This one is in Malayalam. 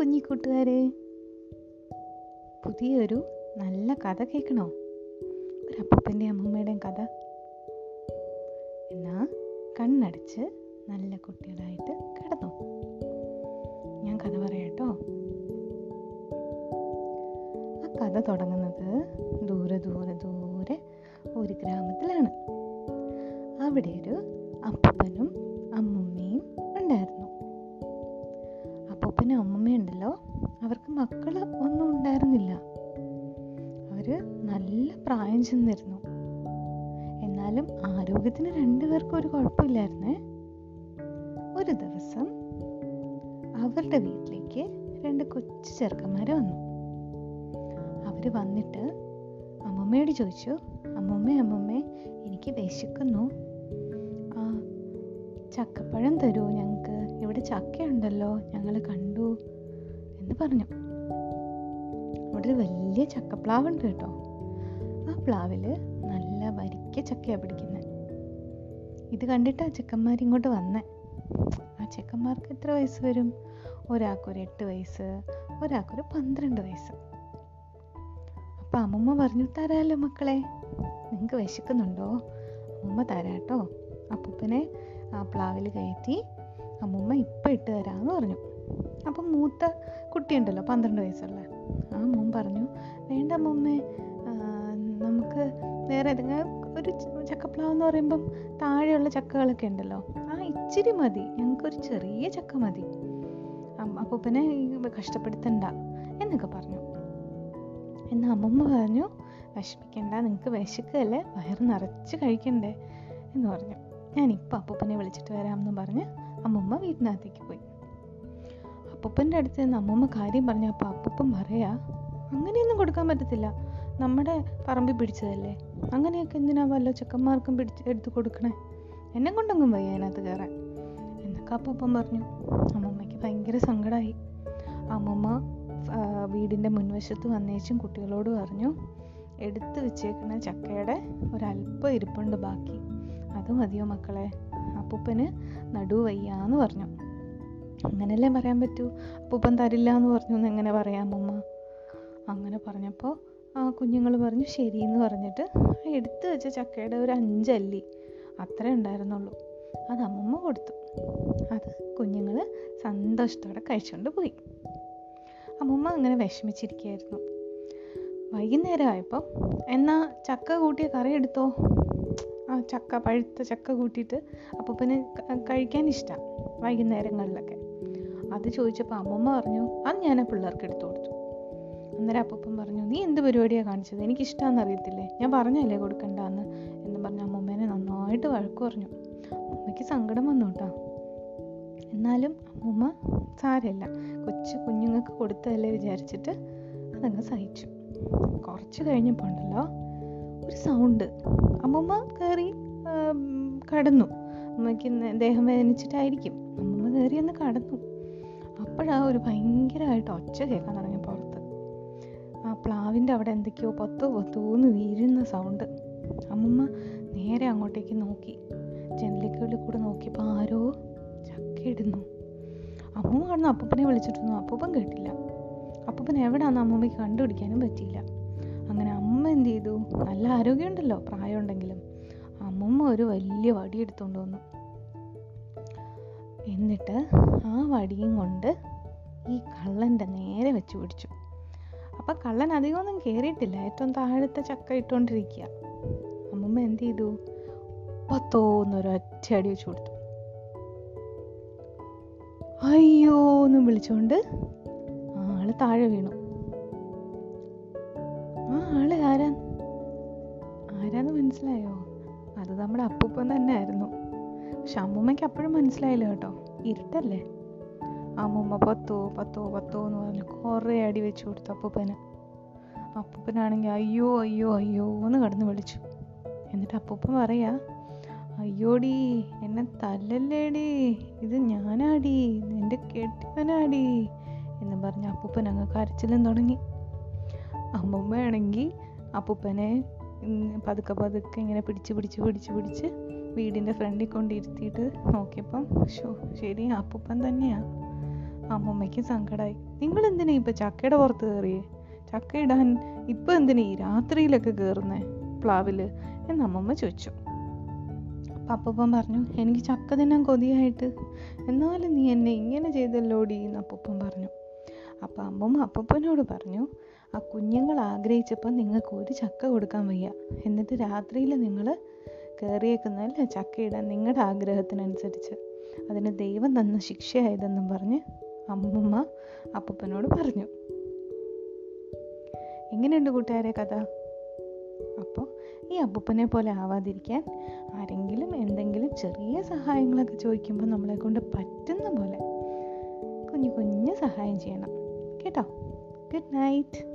കുഞ്ഞി കൂട്ടുകാരെ. പുതിയൊരു നല്ല കഥ കേൾക്കണോ? ഒരു അപ്പൂപ്പന്റെയും അമ്മൂമ്മയുടെയും കഥ. എന്നാ കണ്ണടച്ച് നല്ല കുട്ടികളായിട്ട് കിടന്നു. ഞാൻ കഥ പറയാട്ടോ. ആ കഥ തുടങ്ങുന്നത് ദൂരെ ദൂരെ ദൂരെ ഒരു ഗ്രാമത്തിലാണ്. അവിടെ ഒരു അപ്പൂപ്പനും ചെന്നിരുന്നു. എന്നാലും ആരോഗ്യത്തിന് രണ്ടുപേർക്കും ഒരു കുഴപ്പമില്ലായിരുന്നേ. ഒരു ദിവസം അവരുടെ വീട്ടിലേക്ക് രണ്ട് കൊച്ചു ചെറുക്കന്മാർ വന്നു. അവർ വന്നിട്ട് അമ്മമ്മയോട് ചോദിച്ചു അമ്മമ്മേ അമ്മമ്മേ എനിക്ക് വിശക്കുന്നു. ആ ചക്കപ്പഴം തരൂ ഞങ്ങൾക്ക് ഇവിടെ ചക്കയുണ്ടല്ലോ ഞങ്ങൾ കണ്ടു എന്ന് പറഞ്ഞു. അവിടെ ഒരു വലിയ ചക്കപ്ലാവുണ്ട് കേട്ടോ. ആ പ്ലാവിൽ നല്ല വരിക്ക ചക്കയാണ് പിടിക്കുന്നത് ഇത് കണ്ടിട്ട് ആ ചെക്കന്മാർ ഇങ്ങോട്ട് വന്നേ. ആ ചെക്കന്മാർക്ക് എത്ര വയസ്സ് വരും? ഒരാൾക്കൊരു എട്ട് വയസ്സ് ഒരാൾക്കൊരു പന്ത്രണ്ട് വയസ്സ്. അപ്പം അമ്മമ്മ പറഞ്ഞു തരാമല്ലോ മക്കളെ. നിങ്ങൾക്ക് വിശക്കുന്നുണ്ടോ? അമ്മമ്മ തരാട്ടോ. അപ്പൂപ്പനെ ആ പ്ലാവിൽ കയറ്റി അമ്മമ്മ ഇപ്പം ഇട്ട് തരാമെന്ന് പറഞ്ഞു. അപ്പം മൂത്ത കുട്ടിയുണ്ടല്ലോ പന്ത്രണ്ട് വയസ്സുള്ള. ആ മോൻ പറഞ്ഞു വേണ്ട അമ്മൂമ്മേ നമുക്ക് വേറെ ഏതെങ്കിലും ഒരു ചക്കപ്ലാവ് എന്ന് പറയുമ്പം താഴെയുള്ള ചക്കകളൊക്കെ ഉണ്ടല്ലോ ആ ഇച്ചിരി മതി. ഞങ്ങൾക്കൊരു ചെറിയ ചക്ക മതി. അപ്പൊ അപ്പൂപ്പനെ കഷ്ടപ്പെടുത്തണ്ട എന്നൊക്കെ പറഞ്ഞു. എന്നാൽ അമ്മമ്മ പറഞ്ഞു വിഷമിക്കണ്ട നിങ്ങൾക്ക് വിശക്കല്ലേ വയറ് നിറച്ച് കഴിക്കണ്ടേ എന്ന് പറഞ്ഞു. ഞാൻ ഞാനിപ്പോൾ അപ്പൂപ്പനെ വിളിച്ചിട്ട് വരാമെന്ന് പറഞ്ഞ് അമ്മമ്മ വീട്ടിനകത്തേക്ക് പോയി. അപ്പൂപ്പന്റെ അടുത്ത് നിന്ന് അമ്മമ്മ കാര്യം പറഞ്ഞു അപ്പൊ അപ്പൂപ്പൻ പറയാ അങ്ങനെയൊന്നും കൊടുക്കാൻ പറ്റത്തില്ല. നമ്മുടെ പറമ്പിൽ പിടിച്ചതല്ലേ? അങ്ങനെയൊക്കെ എന്തിനാ വല്ല ചെക്കന്മാർക്കും പിടിച്ച് എടുത്തു കൊടുക്കണേ? എന്നെ കൊണ്ടെങ്കിലും വയ്യ അതിനകത്ത് കയറാൻ. എന്നൊക്കെ അപ്പൂപ്പൻ പറഞ്ഞു. അമ്മമ്മയ്ക്ക് ഭയങ്കര സങ്കടമായി അമ്മമ്മ വീടിന്റെ മുൻവശത്ത് വന്നേച്ചും കുട്ടികളോട് പറഞ്ഞു എടുത്തു വെച്ചേക്കുന്ന ചക്കയുടെ ഒരല്പം ഇരിപ്പുണ്ട് ബാക്കി. അത് മതിയോ മക്കളെ? അപ്പൂപ്പന് നടു വയ്യാന്ന് പറഞ്ഞു. അങ്ങനെയല്ലേ പറയാൻ പറ്റൂ? അപ്പൂപ്പൻ തരില്ല എന്ന് പറഞ്ഞു എന്ന് എങ്ങനെ പറയാം അമ്മമ്മ? അങ്ങനെ പറഞ്ഞപ്പോൾ ആ കുഞ്ഞുങ്ങൾ പറഞ്ഞു ശരി എന്ന് പറഞ്ഞിട്ട് എടുത്തു വെച്ച ചക്കയുടെ ഒരു അഞ്ചല്ലി അത്രേ ഉണ്ടായിരുന്നുള്ളൂ. അത് അമ്മമ്മ കൊടുത്തു. അത് കുഞ്ഞുങ്ങൾ സന്തോഷത്തോടെ കഴിച്ചുകൊണ്ട് പോയി. അമ്മമ്മ അങ്ങനെ വിഷമിച്ചിരിക്കുകയായിരുന്നു വൈകുന്നേരം ആയപ്പോൾ എന്നാൽ ചക്ക കൂട്ടിയ കറി എടുത്തോ? ആ ചക്ക പഴുത്ത ചക്ക കൂട്ടിയിട്ട് അപ്പൂപ്പന് കഴിക്കാൻ ഇഷ്ടമാണ് വൈകുന്നേരങ്ങളിലൊക്കെ. അത് ചോദിച്ചപ്പോൾ അമ്മമ്മ പറഞ്ഞു അത് ഞാൻ ആ പിള്ളേർക്ക് എടുത്തു കൊടുത്തു. അന്നേരം അപ്പൂപ്പൻ പറഞ്ഞു നീ എന്ത് പരിപാടിയാണ് കാണിച്ചത്? എനിക്ക് ഇഷ്ടമാണെന്ന് അറിയത്തില്ലേ? ഞാൻ പറഞ്ഞല്ലേ കൊടുക്കണ്ടെന്ന്? എന്ന് പറഞ്ഞ അമ്മൂമ്മേനെ നന്നായിട്ട് വഴക്ക് പറഞ്ഞു. അമ്മയ്ക്ക് സങ്കടം വന്നു കേട്ടോ. എന്നാലും അമ്മൂമ്മ സാരമില്ല. കൊച്ചു കുഞ്ഞുങ്ങൾക്ക് കൊടുത്തതല്ലേ വിചാരിച്ചിട്ട് അതങ്ങ് സഹിച്ചു. കുറച്ച് കഴിഞ്ഞപ്പോൾ ഉണ്ടല്ലോ ഒരു സൗണ്ട് അമ്മൂമ്മ കയറി കടന്നു. അമ്മയ്ക്ക് ദേഹം വേദനിച്ചിട്ടായിരിക്കും. അമ്മൂമ്മ കയറി ഒന്ന് കടന്നു. അപ്പോഴാ ഒരു ഭയങ്കരമായിട്ട് ഒച്ച കേൾക്കാൻ തുടങ്ങി പുറത്ത് ആ പ്ലാവിന്റെ അവിടെ എന്തൊക്കെയോ പത്തോ പത്തോന്ന് വീഴുന്ന സൗണ്ട് അമ്മമ്മ നേരെ അങ്ങോട്ടേക്ക് നോക്കി. ജനലിക്കുള്ളിൽ കൂടെ നോക്കിയപ്പോൾ ആരോ ചക്കയിടുന്നു. അമ്മൂമ്മ കാണുന്ന അപ്പൂപ്പനെ വിളിച്ചിട്ടൊന്നും അപ്പൂപ്പൻ കേട്ടില്ല. അപ്പൂപ്പൻ എവിടെയാണെന്ന് അമ്മൂമ്മയ്ക്ക് കണ്ടുപിടിക്കാനും പറ്റിയില്ല. അങ്ങനെ അമ്മ എന്ത് ചെയ്തു? നല്ല ആരോഗ്യമുണ്ടല്ലോ പ്രായമുണ്ടെങ്കിലും. അമ്മമ്മ ഒരു വലിയ വടി എടുത്തുകൊണ്ട് വന്നു. എന്നിട്ട് ആ വടിയും കൊണ്ട് ഈ കള്ളന്റെ നേരെ വെച്ച് പിടിച്ചു. അപ്പം കള്ളൻ അധികമൊന്നും കേറിയിട്ടില്ല. ഏറ്റവും താഴത്തെ ചക്ക ഇട്ടുകൊണ്ടിരിക്കുക. അമ്മമ്മ എന്ത് ചെയ്തു? പത്തോന്നൊരു ഒറ്റ അടി വെച്ച് കൊടുത്തു. അയ്യോ എന്ന് വിളിച്ചുകൊണ്ട് ആൾ താഴെ വീണു. ആ ആൾ ആരാ? ആരാന്ന് മനസ്സിലായോ? അത് നമ്മുടെ അപ്പൂപ്പൻ തന്നെ ആയിരുന്നു. പക്ഷെ അമ്മൂമ്മയ്ക്ക് അപ്പോഴും മനസ്സിലായില്ല കേട്ടോ. ഇരുട്ടല്ലേ? അമ്മൂമ്മ പത്തോ പത്തോ പത്തോ എന്ന് പറഞ്ഞ് കുറേ അടി വെച്ച് കൊടുത്തു അപ്പൂപ്പന്. അപ്പൂപ്പനാണെങ്കിൽ അയ്യോ അയ്യോ അയ്യോ എന്ന് കടന്ന് വിളിച്ചു. എന്നിട്ട് അപ്പൂപ്പൻ പറയാ അയ്യോടി എന്നെ തല്ലല്ലേടി ഇത് ഞാനാടി എന്റെ കെട്ടിയവനാടി എന്ന് പറഞ്ഞ് അപ്പൂപ്പൻ അങ്ങ് കരച്ചിലും തുടങ്ങി. അമ്മൂമ്മയാണെങ്കിൽ അപ്പൂപ്പനെ പതുക്കെ പതുക്കെ ഇങ്ങനെ പിടിച്ച് പിടിച്ച് പിടിച്ച് പിടിച്ച് വീടിന്റെ ഫ്രണ്ടിൽ കൊണ്ടിരുത്തിയിട്ട് നോക്കിയപ്പം ഷോ ശരി അപ്പൂപ്പൻ തന്നെയാ. അമ്മമ്മയ്ക്ക് സങ്കടമായി നിങ്ങൾ എന്തിനാ ഇപ്പൊ ചക്കയുടെ പുറത്ത് കയറിയേ? ചക്ക ഇടാൻ ഇപ്പൊ എന്തിനാ ഈ രാത്രിയിലൊക്കെ കയറുന്നേ? പ്ലാവിൽ. എന്ന് അമ്മമ്മ ചോദിച്ചു. അപ്പപ്പൻ പറഞ്ഞു എനിക്ക് ചക്ക തിന്നാൻ കൊതിയായിട്ട്. എന്നാലും നീ എന്നെ ഇങ്ങനെ ചെയ്തല്ലോടി എന്ന് അപ്പൂപ്പൻ പറഞ്ഞു. അപ്പം അമ്മമ്മ അപ്പപ്പനോട് പറഞ്ഞു ആ കുഞ്ഞുങ്ങൾ ആഗ്രഹിച്ചപ്പോൾ നിങ്ങൾക്ക് ഒരു ചക്ക കൊടുക്കാൻ വയ്യ. എന്നിട്ട് രാത്രിയിൽ നിങ്ങൾ കയറിയേക്കുന്നതല്ലേ ചക്കയിടാൻ നിങ്ങളുടെ ആഗ്രഹത്തിനനുസരിച്ച്. അതിന് ദൈവം തന്ന ശിക്ഷയായതെന്നും പറഞ്ഞ് അമ്മമ്മ അപ്പൂപ്പനോട് പറഞ്ഞു. എങ്ങനെയുണ്ട് കൂട്ടുകാരെ കഥ. അപ്പോൾ ഈ അപ്പൂപ്പനെ പോലെ ആവാതിരിക്കാൻ ആരെങ്കിലും എന്തെങ്കിലും ചെറിയ സഹായങ്ങളൊക്കെ ചോദിക്കുമ്പോൾ നമ്മളെ കൊണ്ട് പറ്റുന്ന പോലെ കുഞ്ഞു കുഞ്ഞു സഹായം ചെയ്യണം. കേട്ടോ? Good night